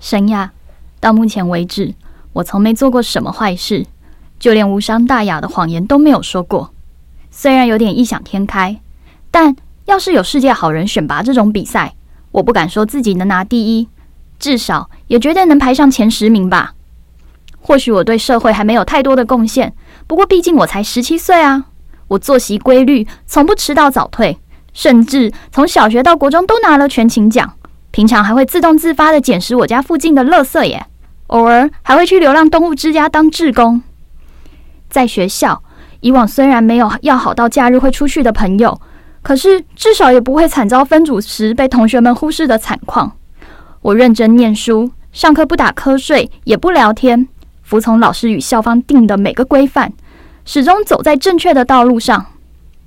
神呀，到目前为止，我从没做过什么坏事，就连无伤大雅的谎言都没有说过。虽然有点异想天开，但要是有世界好人选拔这种比赛，我不敢说自己能拿第一，至少也绝对能排上前十名吧。或许我对社会还没有太多的贡献，不过毕竟我才十七岁啊。我作息规律，从不迟到早退，甚至从小学到国中都拿了全勤奖。平常还会自动自发的捡拾我家附近的垃圾耶，偶尔还会去流浪动物之家当志工。在学校，以往虽然没有要好到假日会出去的朋友，可是至少也不会惨遭分组时被同学们忽视的惨况。我认真念书，上课不打瞌睡，也不聊天。服从老师与校方定的每个规范，始终走在正确的道路上。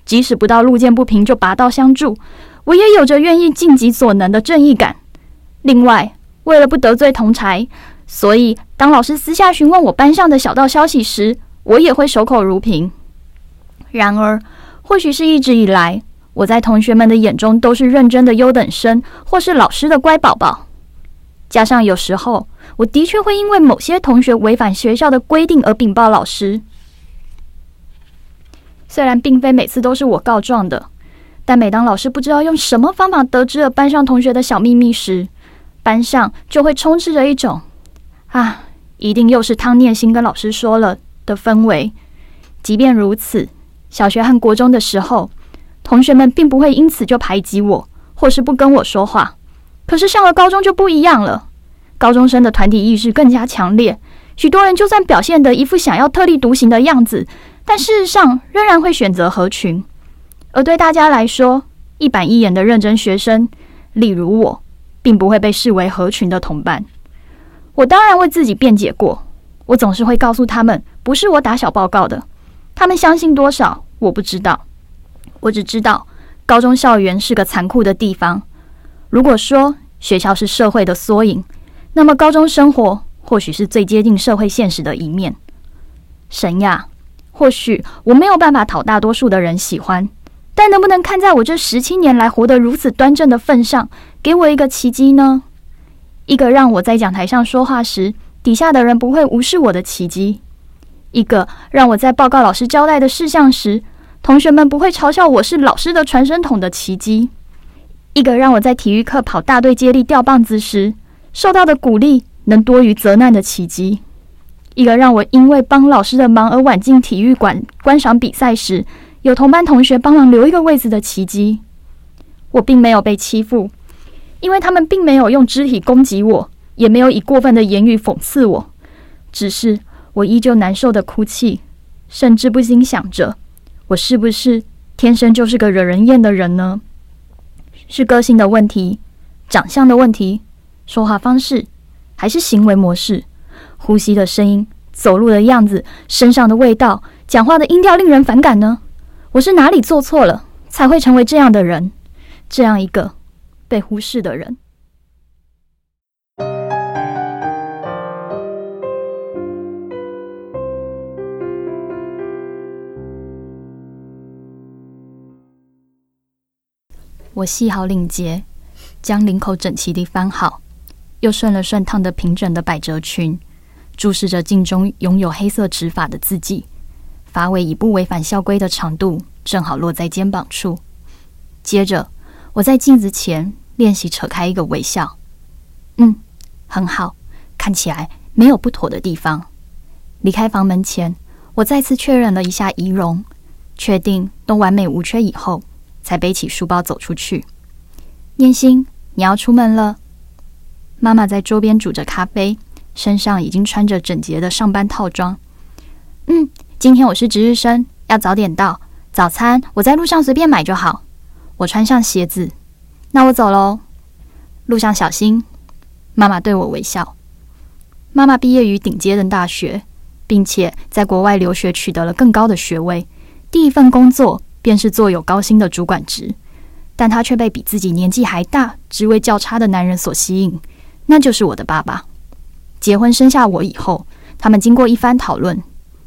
即使不到路见不平就拔刀相助，我也有着愿意尽己所能的正义感。另外，为了不得罪同才，所以当老师私下询问我班上的小道消息时，我也会守口如瓶。然而，或许是一直以来我在同学们的眼中都是认真的优等生，或是老师的乖宝宝。加上有时候，我的确会因为某些同学违反学校的规定而禀报老师。虽然并非每次都是我告状的，但每当老师不知道用什么方法得知了班上同学的小秘密时，班上就会充斥着一种“啊，一定又是汤念心跟老师说了”的氛围。即便如此，小学和国中的时候，同学们并不会因此就排挤我，或是不跟我说话。可是上了高中就不一样了，高中生的团体意识更加强烈。许多人就算表现得一副想要特立独行的样子，但事实上仍然会选择合群。而对大家来说，一板一眼的认真学生，例如我，并不会被视为合群的同伴。我当然为自己辩解过，我总是会告诉他们，不是我打小报告的。他们相信多少，我不知道。我只知道，高中校园是个残酷的地方。如果说学校是社会的缩影，那么高中生活或许是最接近社会现实的一面。神呀，或许我没有办法讨大多数的人喜欢，但能不能看在我这十七年来活得如此端正的份上，给我一个奇迹呢？一个让我在讲台上说话时，底下的人不会无视我的奇迹；一个让我在报告老师交代的事项时，同学们不会嘲笑我是老师的传声筒的奇迹。一个让我在体育课跑大队接力吊棒子时受到的鼓励能多于责难的奇迹；一个让我因为帮老师的忙而晚进体育馆观赏比赛时有同班同学帮忙留一个位子的奇迹。我并没有被欺负，因为他们并没有用肢体攻击我，也没有以过分的言语讽刺我，只是我依旧难受的哭泣，甚至不禁想着：我是不是天生就是个惹人厌的人呢？是个性的问题，长相的问题，说话方式，还是行为模式？呼吸的声音，走路的样子，身上的味道，讲话的音调令人反感呢？我是哪里做错了，才会成为这样的人？这样一个被忽视的人？我系好领结，将领口整齐地翻好，又顺了顺烫得平整的百褶裙，注视着镜中拥有黑色直发的自己，发尾以不违反校规的长度，正好落在肩膀处。接着，我在镜子前练习扯开一个微笑。嗯，很好，看起来没有不妥的地方。离开房门前，我再次确认了一下仪容，确定都完美无缺以后。才背起书包走出去。念心，你要出门了。妈妈在桌边煮着咖啡，身上已经穿着整洁的上班套装。嗯，今天我是值日生，要早点到。早餐我在路上随便买就好。我穿上鞋子，那我走喽。路上小心。妈妈对我微笑。妈妈毕业于顶尖的大学，并且在国外留学取得了更高的学位。第一份工作。便是做有高薪的主管职，但她却被比自己年纪还大、职位较差的男人所吸引，那就是我的爸爸。结婚生下我以后，他们经过一番讨论，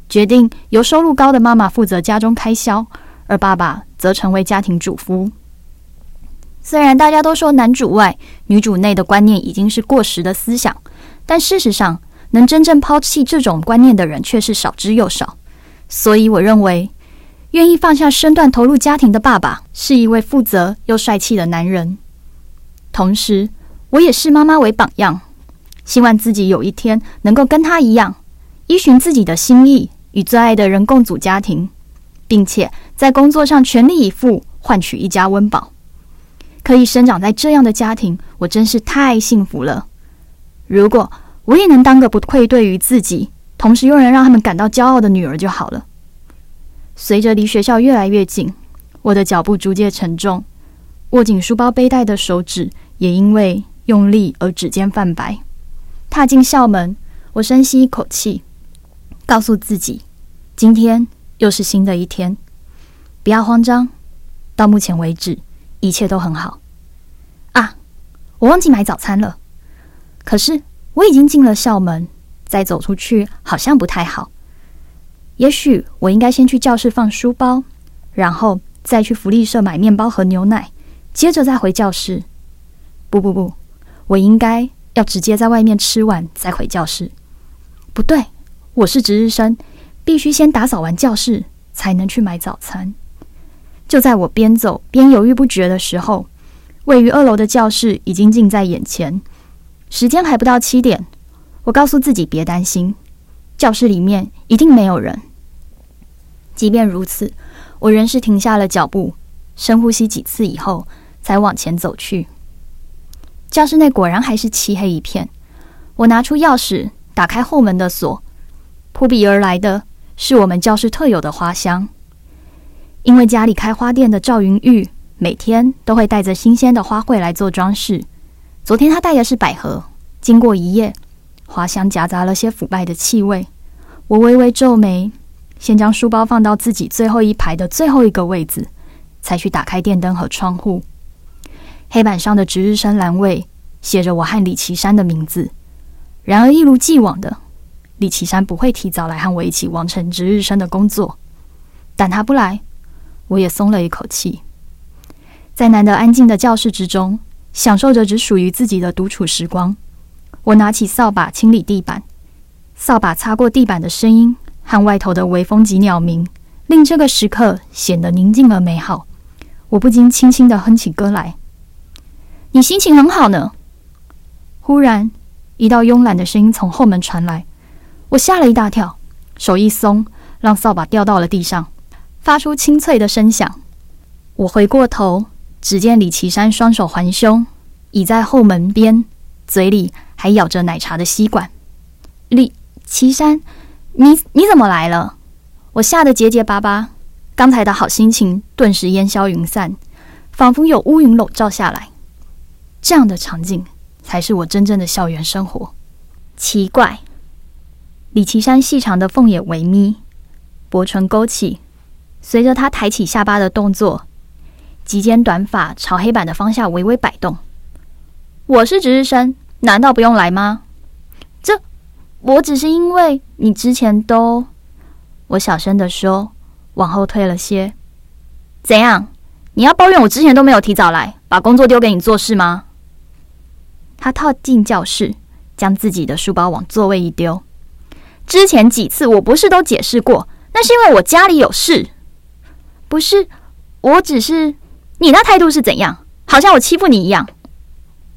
决定由收入高的妈妈负责家中开销，而爸爸则成为家庭主夫。虽然大家都说男主外女主内的观念已经是过时的思想，但事实上，能真正抛弃这种观念的人却是少之又少。所以，我认为，愿意放下身段投入家庭的爸爸，是一位负责又帅气的男人。同时，我也视妈妈为榜样，希望自己有一天能够跟她一样，依循自己的心意，与最爱的人共组家庭，并且在工作上全力以赴，换取一家温饱。可以生长在这样的家庭，我真是太幸福了。如果我也能当个不愧对于自己，同时又能让他们感到骄傲的女儿就好了。随着离学校越来越近，我的脚步逐渐沉重，握紧书包背带的手指也因为用力而指尖泛白。踏进校门，我深吸一口气，告诉自己，今天又是新的一天，不要慌张。到目前为止。一切都很好啊！我忘记买早餐了。可是我已经进了校门，再走出去好像不太好。也许我应该先去教室放书包，然后再去福利社买面包和牛奶，接着再回教室。不不不，我应该要直接在外面吃完再回教室。不对，我是值日生，必须先打扫完教室才能去买早餐。就在我边走边犹豫不决的时候，位于二楼的教室已经近在眼前。时间还不到七点，我告诉自己别担心，教室里面一定没有人。即便如此，我仍是停下了脚步，深呼吸几次以后，才往前走去。教室内果然还是漆黑一片。我拿出钥匙，打开后门的锁，扑鼻而来的是我们教室特有的花香。因为家里开花店的赵云玉每天都会带着新鲜的花卉来做装饰。昨天他带的是百合，经过一夜，花香夹杂了些腐败的气味。我微微皱眉，先将书包放到自己最后一排的最后一个位置，才去打开电灯和窗户。黑板上的值日生栏位写着我和李岐山的名字。然而一如既往的，李岐山不会提早来和我一起完成值日生的工作，但他不来。我也松了一口气，在难得安静的教室之中，享受着只属于自己的独处时光。我拿起扫把清理地板，扫把擦过地板的声音和外头的微风及鸟鸣，令这个时刻显得宁静而美好。我不禁轻轻的哼起歌来。你心情很好呢。忽然，一道慵懒的声音从后门传来，我吓了一大跳，手一松，让扫把掉到了地上。发出清脆的声响，我回过头，只见李岐山双手环胸，倚在后门边，嘴里还咬着奶茶的吸管。李岐山，你你怎么来了？我吓得结结巴巴，刚才的好心情顿时烟消云散，仿佛有乌云笼罩下来。这样的场景才是我真正的校园生活。奇怪，李岐山细长的凤眼微眯，薄唇勾起。随着他抬起下巴的动作，及肩短发朝黑板的方向微微摆动。我是值日生，难道不用来吗？这，我只是因为你之前都……我小声的说，往后退了些。怎样？你要抱怨我之前都没有提早来，把工作丢给你做事吗？他套进教室，将自己的书包往座位一丢。之前几次我不是都解释过，那是因为我家里有事。不是，我只是你那态度是怎样？好像我欺负你一样。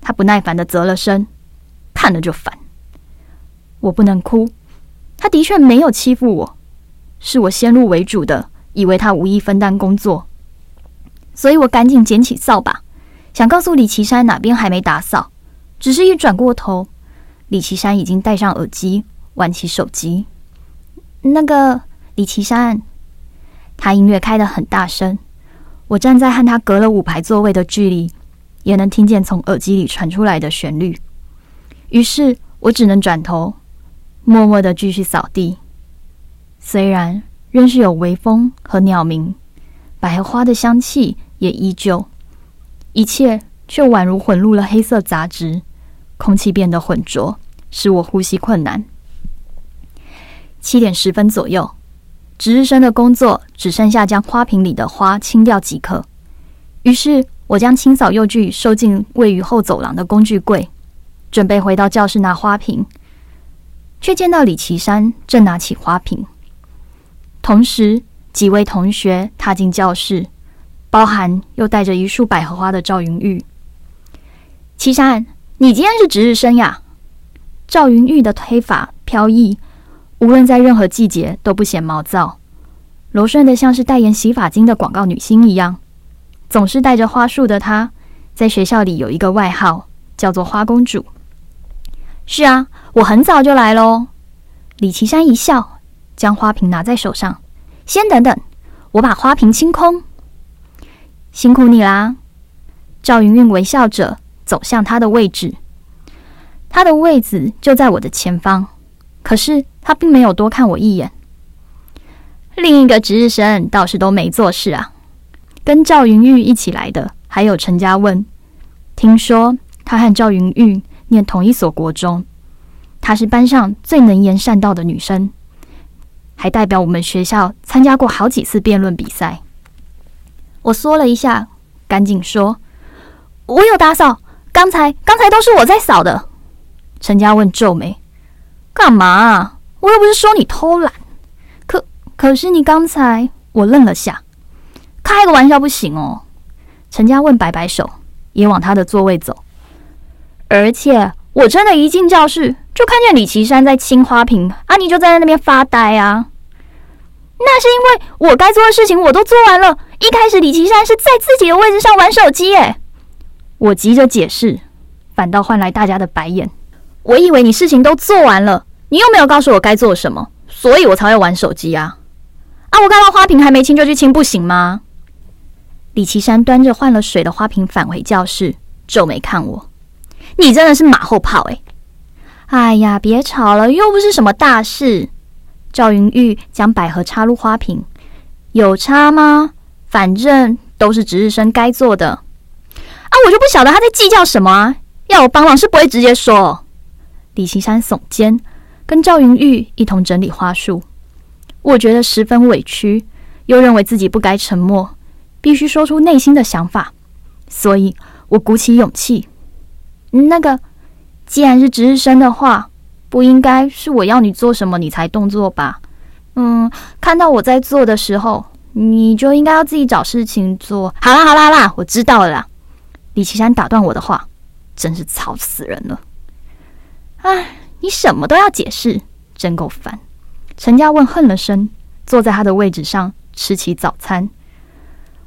他不耐烦的啧了声，看了就烦。我不能哭，他的确没有欺负我，是我先入为主的以为他无意分担工作，所以我赶紧捡起扫把，想告诉李岐山哪边还没打扫。只是一转过头，李岐山已经戴上耳机，玩起手机。那个李岐山。他音乐开得很大声，我站在和他隔了五排座位的距离，也能听见从耳机里传出来的旋律。于是我只能转头，默默的继续扫地。虽然仍是有微风和鸟鸣，百合花的香气也依旧，一切却宛如混入了黑色杂质，空气变得浑浊，使我呼吸困难。七点十分左右。值日生的工作只剩下将花瓶里的花清掉即可。于是我将清扫用具收进位于后走廊的工具柜，准备回到教室拿花瓶，却见到李岐山正拿起花瓶。同时，几位同学踏进教室，包含又带着一束百合花的赵云玉。岐山，你今天是值日生呀？赵云玉的推法飘逸，无论在任何季节都不显毛躁，柔顺的像是代言洗发精的广告女星一样。总是带着花束的她，在学校里有一个外号，叫做“花公主”。是啊，我很早就来喽。李岐山一笑，将花瓶拿在手上。先等等，我把花瓶清空。辛苦你啦。赵云云微笑着走向他的位置，他的位子就在我的前方。可是他并没有多看我一眼。另一个值日生倒是都没做事啊。跟赵云玉一起来的还有陈家问，听说他和赵云玉念同一所国中，她是班上最能言善道的女生，还代表我们学校参加过好几次辩论比赛。我缩了一下，赶紧说：“我有打扫，刚才刚才都是我在扫的。”陈家问皱眉：“干嘛？我又不是说你偷懒。可可是你刚才……”我愣了下。开个玩笑不行哦！陈家问摆摆手，也往他的座位走。而且我真的，一进教室就看见李岐山在清花瓶，阿妮就在那边发呆啊。那是因为我该做的事情我都做完了。一开始李岐山是在自己的位置上玩手机，耶。我急着解释，反倒换来大家的白眼。我以为你事情都做完了，你又没有告诉我该做什么，所以我才会玩手机啊！啊，我看到花瓶还没清就去清，不行吗？李岐山端着换了水的花瓶返回教室，皱眉看我：“你真的是马后炮哎！”哎呀，别吵了，又不是什么大事。赵云玉将百合插入花瓶，有差吗？反正都是值日生该做的。啊，我就不晓得他在计较什么啊！要我帮忙是不会直接说。李岐山耸肩，跟赵云玉一同整理花束。我觉得十分委屈，又认为自己不该沉默。必须说出内心的想法，所以我鼓起勇气。那个，既然是值日生的话，不应该是我要你做什么你才动作吧？嗯，看到我在做的时候，你就应该要自己找事情做。好啦好啦啦，我知道了。啦。李岐山打断我的话，真是吵死人了。唉，你什么都要解释，真够烦。陈家问恨了声，坐在他的位置上吃起早餐。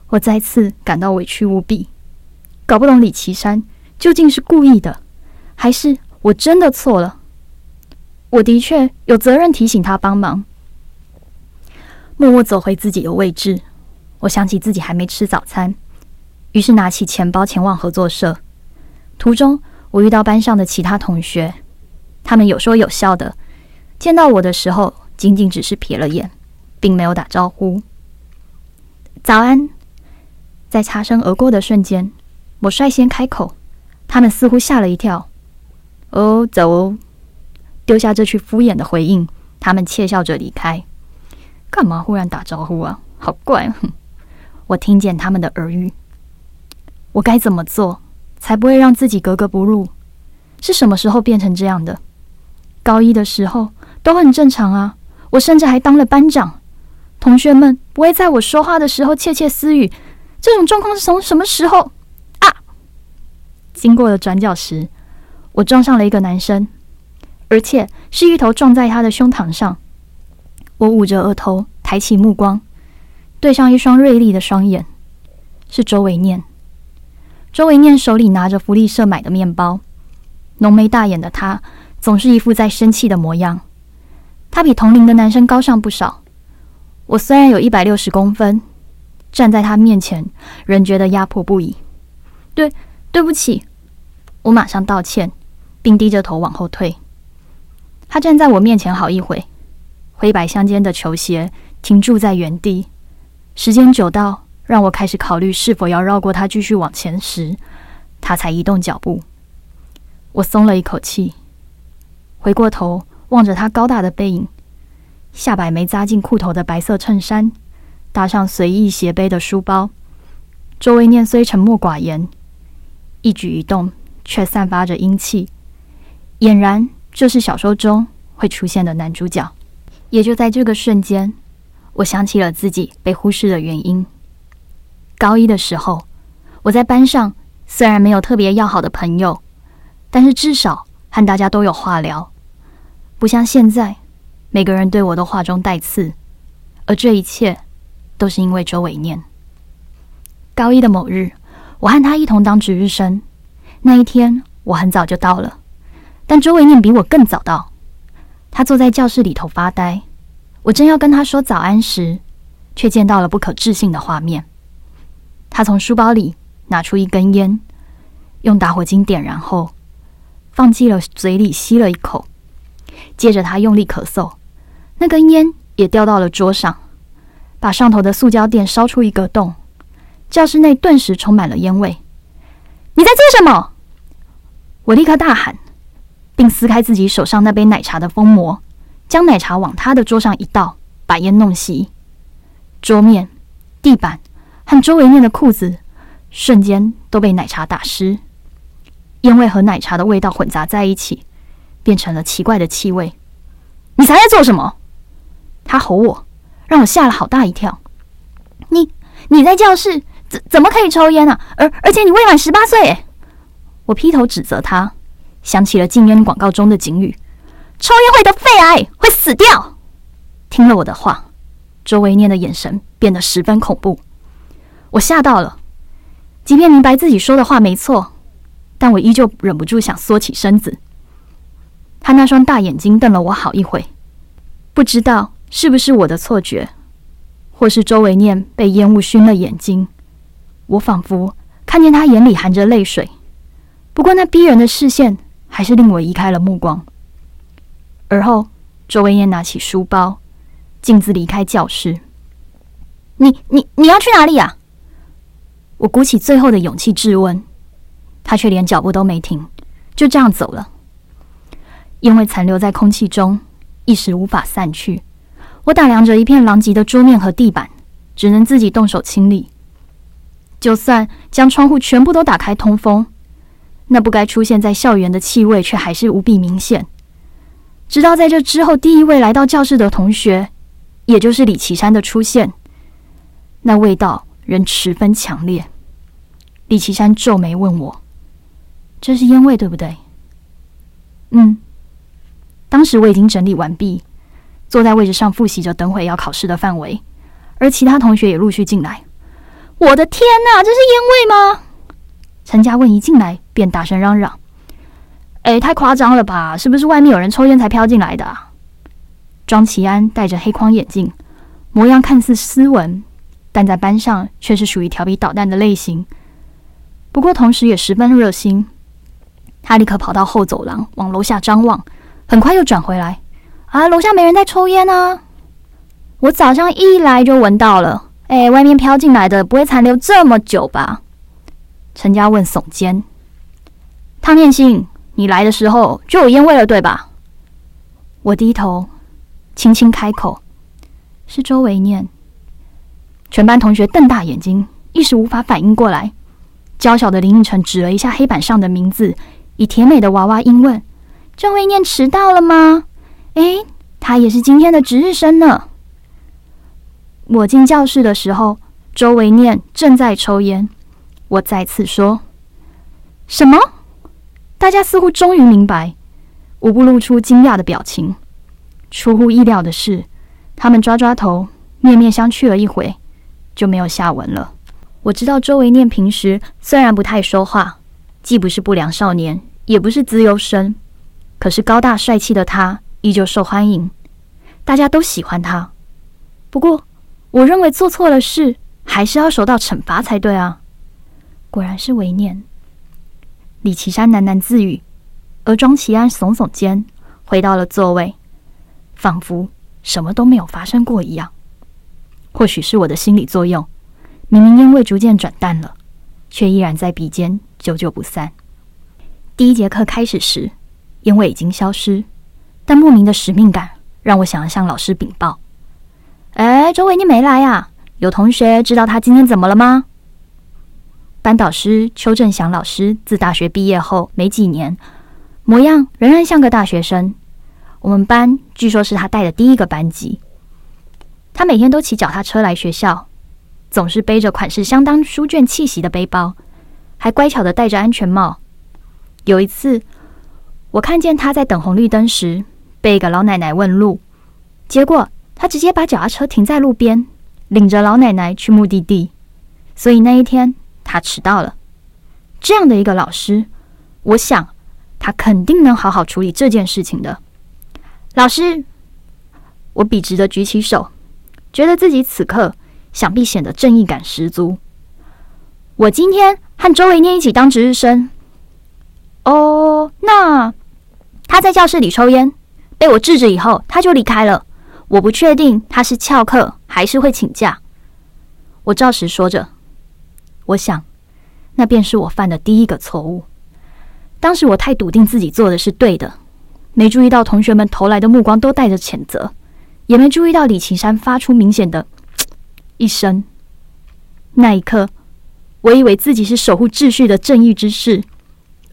我再次感到委屈无比，搞不懂李岐山究竟是故意的，还是我真的错了？我的确有责任提醒他帮忙。默默走回自己的位置，我想起自己还没吃早餐，于是拿起钱包前往合作社。途中，我遇到班上的其他同学，他们有说有笑的，见到我的时候，仅仅只是瞥了眼，并没有打招呼。早安。在擦身而过的瞬间，我率先开口，他们似乎吓了一跳。哦，走哦！丢下这句敷衍的回应，他们窃笑着离开。干嘛忽然打招呼啊？好怪！我听见他们的耳语。我该怎么做才不会让自己格格不入？是什么时候变成这样的？高一的时候都很正常啊，我甚至还当了班长。同学们不会在我说话的时候窃窃私语。这种状况是从什么时候啊？经过了转角时，我撞上了一个男生，而且是一头撞在他的胸膛上。我捂着额头，抬起目光，对上一双锐利的双眼，是周维念。周维念手里拿着福利社买的面包，浓眉大眼的他，总是一副在生气的模样。他比同龄的男生高上不少。我虽然有一百六十公分。站在他面前，仍觉得压迫不已。对，对不起，我马上道歉，并低着头往后退。他站在我面前好一会，灰白相间的球鞋停驻在原地。时间久到让我开始考虑是否要绕过他继续往前时，他才移动脚步。我松了一口气，回过头望着他高大的背影，下摆没扎进裤头的白色衬衫。搭上随意斜背的书包，周围念虽沉默寡言，一举一动却散发着英气，俨然就是小说中会出现的男主角。也就在这个瞬间，我想起了自己被忽视的原因。高一的时候，我在班上虽然没有特别要好的朋友，但是至少和大家都有话聊，不像现在，每个人对我都话中带刺。而这一切，都是因为周伟念。高一的某日，我和他一同当值日生。那一天，我很早就到了，但周伟念比我更早到。他坐在教室里头发呆，我正要跟他说早安时，却见到了不可置信的画面。他从书包里拿出一根烟，用打火机点燃后，放进了嘴里吸了一口，接着他用力咳嗽，那根烟也掉到了桌上，把上头的塑胶垫烧出一个洞，教室内顿时充满了烟味。你在做什么？我立刻大喊。并撕开自己手上那杯奶茶的封膜，将奶茶往他的桌上一倒，把烟弄熄。桌面、地板和周围面的裤子瞬间都被奶茶打湿，烟味和奶茶的味道混杂在一起，变成了奇怪的气味。你才在做什么？他吼我，让我吓了好大一跳。你你在教室怎怎么可以抽烟啊？而而且你未满十八岁！我劈头指责他。想起了禁烟广告中的警语：“抽烟会得肺癌，会死掉。”听了我的话，周维念的眼神变得十分恐怖。我吓到了，即便明白自己说的话没错，但我依旧忍不住想缩起身子。他那双大眼睛瞪了我好一会，不知道是不是我的错觉，或是周维念被烟雾熏了眼睛。我仿佛看见他眼里含着泪水，不过那逼人的视线。还是令我移开了目光。而后，周文念拿起书包，径自离开教室。你、你、你要去哪里呀？我鼓起最后的勇气质问，他却连脚步都没停，就这样走了。烟味残留在空气中，一时无法散去。我打量着一片狼藉的桌面和地板，只能自己动手清理。就算将窗户全部都打开通风。那不该出现在校园的气味，却还是无比明显。直到在这之后，第一位来到教室的同学，也就是李奇山的出现，那味道仍十分强烈。李奇山皱眉问我：“这是烟味，对不对？”“嗯。”当时我已经整理完毕，坐在位置上复习着等会要考试的范围，而其他同学也陆续进来。我的天哪，这是烟味吗？陈家问一进来便大声嚷嚷：“哎，太夸张了吧？是不是外面有人抽烟才飘进来的？”庄奇安戴着黑框眼镜，模样看似斯文，但在班上却是属于调皮捣蛋的类型。不过同时也十分热心。他立刻跑到后走廊往楼下张望，很快又转回来：“啊，楼下没人在抽烟啊！我早上一来就闻到了。哎，外面飘进来的不会残留这么久吧？”陈家问耸肩：“汤念心，你来的时候就有烟味了，对吧？”我低头，轻轻开口：“是周围念。”全班同学瞪大眼睛，一时无法反应过来。娇小的林映晨指了一下黑板上的名字，以甜美的娃娃音问：“郑维念迟到了吗？”“哎，他也是今天的值日生呢。”我进教室的时候，周维念正在抽烟。我再次说：“什么？”大家似乎终于明白，无不露出惊讶的表情。出乎意料的是，他们抓抓头，面面相觑了一回，就没有下文了。我知道周维念平时虽然不太说话，既不是不良少年，也不是资优生，可是高大帅气的他依旧受欢迎，大家都喜欢他。不过，我认为做错了事，还是要受到惩罚才对啊。果然是为念。李奇山喃喃自语，而庄奇安耸耸肩，回到了座位，仿佛什么都没有发生过一样。或许是我的心理作用，明明烟味逐渐转淡了，却依然在鼻尖久久不散。第一节课开始时，烟味已经消失，但莫名的使命感让我想要向老师禀报：“哎，周伟你没来呀？有同学知道他今天怎么了吗？”班导师邱正祥老师自大学毕业后没几年，模样仍然像个大学生。我们班据说是他带的第一个班级。他每天都骑脚踏车来学校，总是背着款式相当书卷气息的背包，还乖巧的戴着安全帽。有一次，我看见他在等红绿灯时被一个老奶奶问路，结果他直接把脚踏车停在路边，领着老奶奶去目的地。所以那一天他迟到了。这样的一个老师，我想他肯定能好好处理这件事情的。老师，我笔直的举起手，觉得自己此刻想必显得正义感十足。我今天和周维念一起当值日生。哦，那他在教室里抽烟，被我制止以后，他就离开了。我不确定他是翘课还是会请假。我照实说着，我想，那便是我犯的第一个错误。当时我太笃定自己做的是对的。没注意到同学们投来的目光都带着谴责，也没注意到李青山发出明显的 一声。那一刻，我以为自己是守护秩序的正义之士，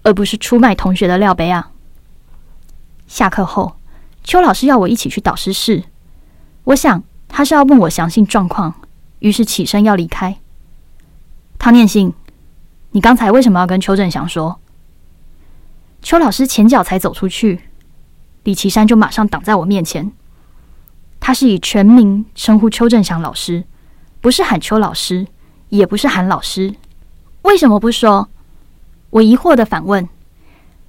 而不是出卖同学的廖杯啊！下课后，邱老师要我一起去导师室，我想他是要问我详细状况，于是起身要离开。汤念信，你刚才为什么要跟邱振祥说？邱老师前脚才走出去。李奇山就马上挡在我面前。他是以全名称呼邱振祥老师，不是喊邱老师，也不是喊老师。为什么不说？我疑惑的反问。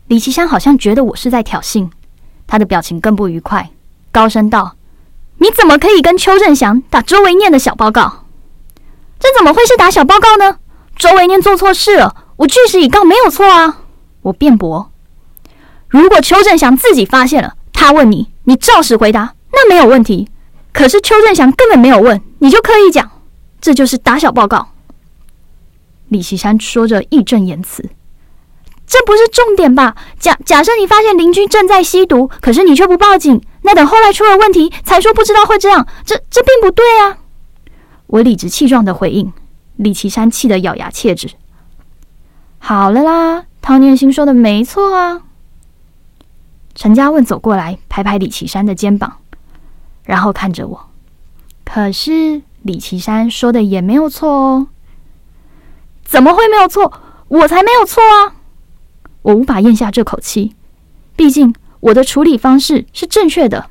李奇山好像觉得我是在挑衅，他的表情更不愉快，高声道：“你怎么可以跟邱振祥打周维念的小报告？这怎么会是打小报告呢？周维念做错事了，我据实以告，没有错啊！”我辩驳。如果邱振祥自己发现了，他问你，你照实回答，那没有问题。可是邱振祥根本没有问，你就刻意讲，这就是打小报告。李锡山说着义正言辞：“这不是重点吧？假假设你发现邻居正在吸毒，可是你却不报警，那等后来出了问题才说不知道会这样，这这并不对啊！”我理直气壮的回应，李奇山气得咬牙切齿：“好了啦，唐念心说的没错啊。”陈家问走过来，拍拍李奇山的肩膀，然后看着我。可是李奇山说的也没有错哦。怎么会没有错？我才没有错啊！我无法咽下这口气，毕竟我的处理方式是正确的。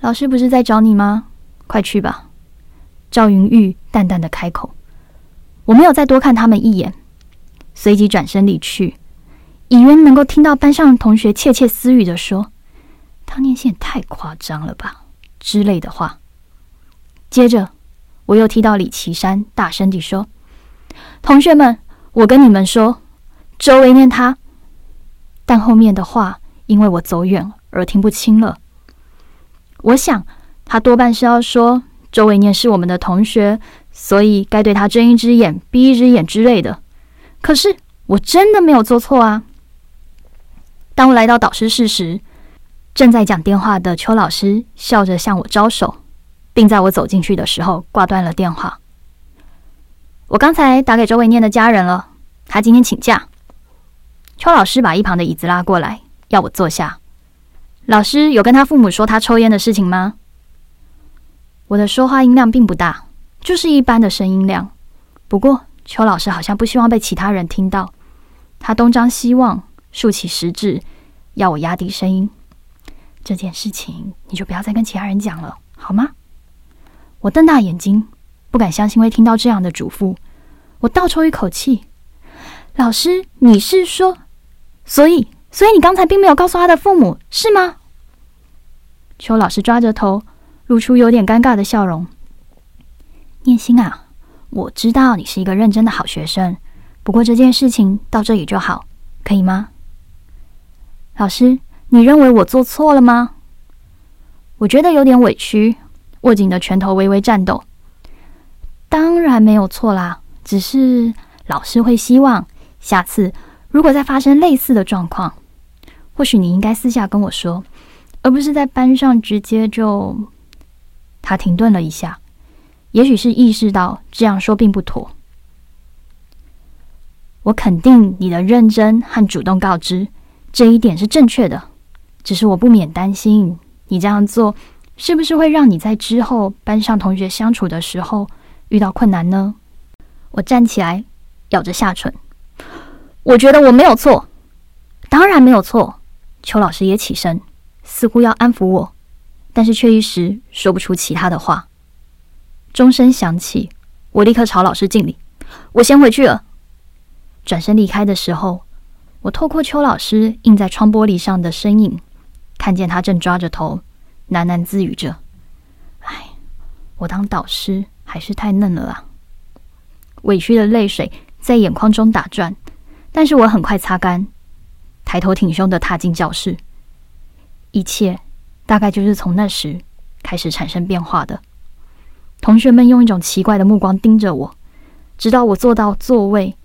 老师不是在找你吗？快去吧。赵云玉淡淡的开口。我没有再多看他们一眼，随即转身离去。以为能够听到班上同学窃窃私语的说：“汤念线太夸张了吧”之类的话。接着，我又听到李奇山大声地说：“同学们，我跟你们说，周维念他。”但后面的话因为我走远而听不清了。我想他多半是要说周维念是我们的同学，所以该对他睁一只眼闭一只眼之类的。可是我真的没有做错啊！当我来到导师室时，正在讲电话的邱老师笑着向我招手，并在我走进去的时候挂断了电话。我刚才打给周伟念的家人了，他今天请假。邱老师把一旁的椅子拉过来，要我坐下。老师有跟他父母说他抽烟的事情吗？我的说话音量并不大，就是一般的声音量。不过邱老师好像不希望被其他人听到，他东张西望。竖起食指，要我压低声音。这件事情你就不要再跟其他人讲了，好吗？我瞪大眼睛，不敢相信会听到这样的嘱咐。我倒抽一口气。老师，你是说，所以，所以你刚才并没有告诉他的父母，是吗？邱老师抓着头，露出有点尴尬的笑容。念心啊，我知道你是一个认真的好学生，不过这件事情到这里就好，可以吗？老师，你认为我做错了吗？我觉得有点委屈，握紧的拳头微微颤抖。当然没有错啦，只是老师会希望下次如果再发生类似的状况，或许你应该私下跟我说，而不是在班上直接就……他停顿了一下，也许是意识到这样说并不妥。我肯定你的认真和主动告知。这一点是正确的，只是我不免担心，你这样做是不是会让你在之后班上同学相处的时候遇到困难呢？我站起来，咬着下唇，我觉得我没有错，当然没有错。邱老师也起身，似乎要安抚我，但是却一时说不出其他的话。钟声响起，我立刻朝老师敬礼，我先回去了。转身离开的时候，我透过邱老师映在窗玻璃上的身影，看见他正抓着头，喃喃自语着：“哎，我当导师还是太嫩了啊！”委屈的泪水在眼眶中打转，但是我很快擦干，抬头挺胸的踏进教室。一切大概就是从那时开始产生变化的。同学们用一种奇怪的目光盯着我，直到我坐到座位。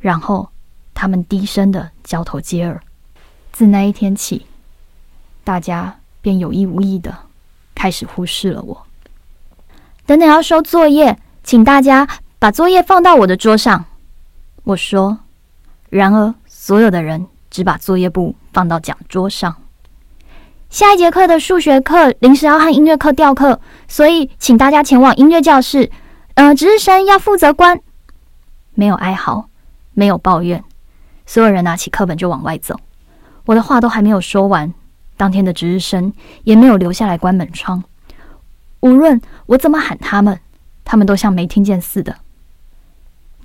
然后，他们低声的交头接耳。自那一天起，大家便有意无意的开始忽视了我。等等要收作业，请大家把作业放到我的桌上。我说。然而，所有的人只把作业簿放到讲桌上。下一节课的数学课临时要和音乐课调课，所以请大家前往音乐教室。呃，值日生要负责关。没有哀嚎。没有抱怨，所有人拿起课本就往外走。我的话都还没有说完，当天的值日生也没有留下来关门窗。无论我怎么喊他们，他们都像没听见似的。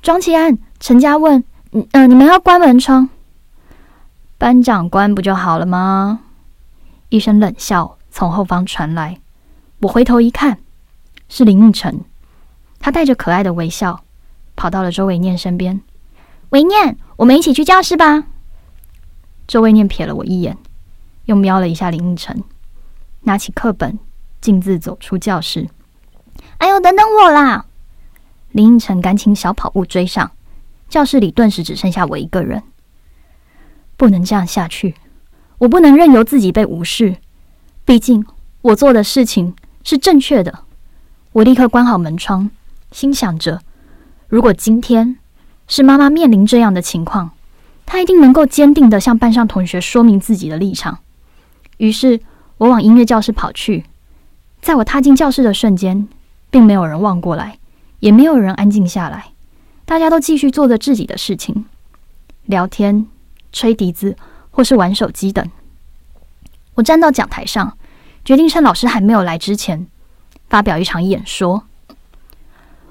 庄启安、陈家问：“嗯嗯，你们要关门窗？班长关不就好了吗？”一声冷笑从后方传来。我回头一看，是林应成。他带着可爱的微笑，跑到了周伟念身边。维念，我们一起去教室吧。周维念瞥了我一眼，又瞄了一下林应成，拿起课本，径自走出教室。哎呦，等等我啦！林应成赶紧小跑步追上，教室里顿时只剩下我一个人。不能这样下去，我不能任由自己被无视。毕竟我做的事情是正确的。我立刻关好门窗，心想着：如果今天……是妈妈面临这样的情况，她一定能够坚定的向班上同学说明自己的立场。于是，我往音乐教室跑去。在我踏进教室的瞬间，并没有人望过来，也没有人安静下来，大家都继续做着自己的事情，聊天、吹笛子或是玩手机等。我站到讲台上，决定趁老师还没有来之前，发表一场演说。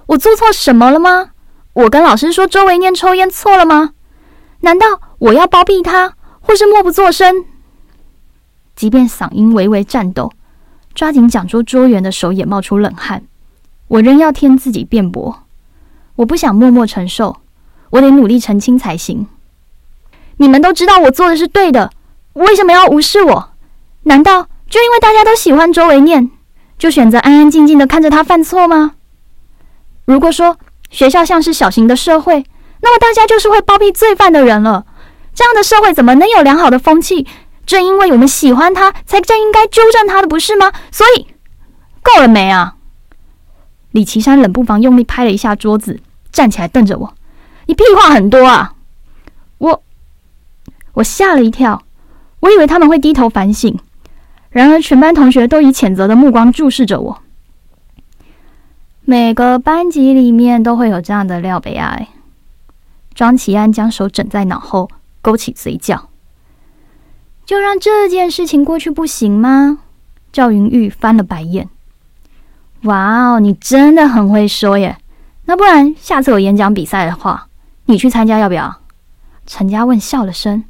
我做错什么了吗？我跟老师说周围念抽烟错了吗？难道我要包庇他，或是默不作声？即便嗓音微微颤抖，抓紧讲桌桌缘的手也冒出冷汗，我仍要替自己辩驳。我不想默默承受，我得努力澄清才行。你们都知道我做的是对的，为什么要无视我？难道就因为大家都喜欢周维念，就选择安安静静的看着他犯错吗？如果说，学校像是小型的社会，那么大家就是会包庇罪犯的人了。这样的社会怎么能有良好的风气？正因为我们喜欢他，才正应该纠正他的，不是吗？所以，够了没啊？李奇山冷不防用力拍了一下桌子，站起来瞪着我：“你屁话很多啊！”我我吓了一跳，我以为他们会低头反省，然而全班同学都以谴责的目光注视着我。每个班级里面都会有这样的廖北爱。庄启安将手枕在脑后，勾起嘴角。就让这件事情过去不行吗？赵云玉翻了白眼。哇哦，你真的很会说耶！那不然下次有演讲比赛的话，你去参加要不要？陈家问笑了声。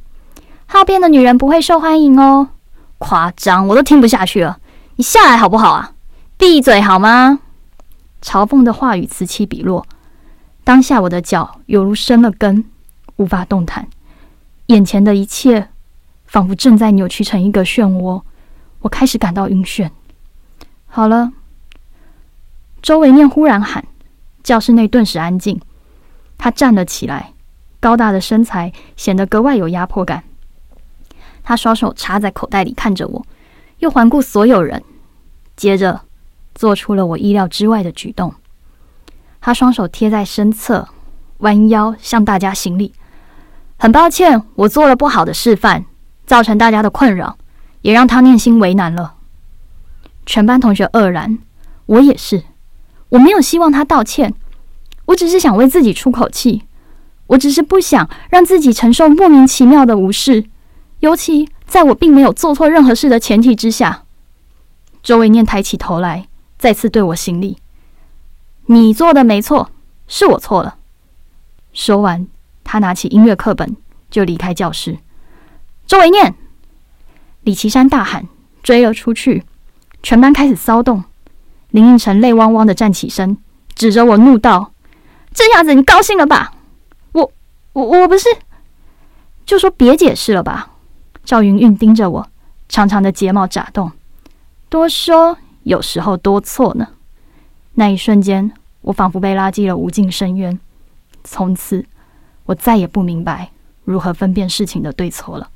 好变的女人不会受欢迎哦。夸张，我都听不下去了。你下来好不好啊？闭嘴好吗？嘲讽的话语此起彼落，当下我的脚犹如生了根，无法动弹，眼前的一切仿佛正在扭曲成一个漩涡，我开始感到晕眩。好了，周维念忽然喊，教室内顿时安静。他站了起来，高大的身材显得格外有压迫感。他双手插在口袋里看着我，又环顾所有人，接着。做出了我意料之外的举动。他双手贴在身侧，弯腰向大家行礼。很抱歉，我做了不好的示范，造成大家的困扰，也让他念心为难了。全班同学愕然，我也是。我没有希望他道歉，我只是想为自己出口气。我只是不想让自己承受莫名其妙的无视，尤其在我并没有做错任何事的前提之下。周维念抬起头来，再次对我行礼：“你做的没错，是我错了。”说完，他拿起音乐课本就离开教室。周维念，李岐山大喊，追了出去。全班开始骚动。林应成泪汪汪的站起身，指着我怒道：“这下子你高兴了吧？”我我不是，就说别解释了吧。赵云云盯着我，长长的睫毛眨动。多说有时候多错呢。那一瞬间，我仿佛被拉进了无尽深渊。从此，我再也不明白如何分辨事情的对错了。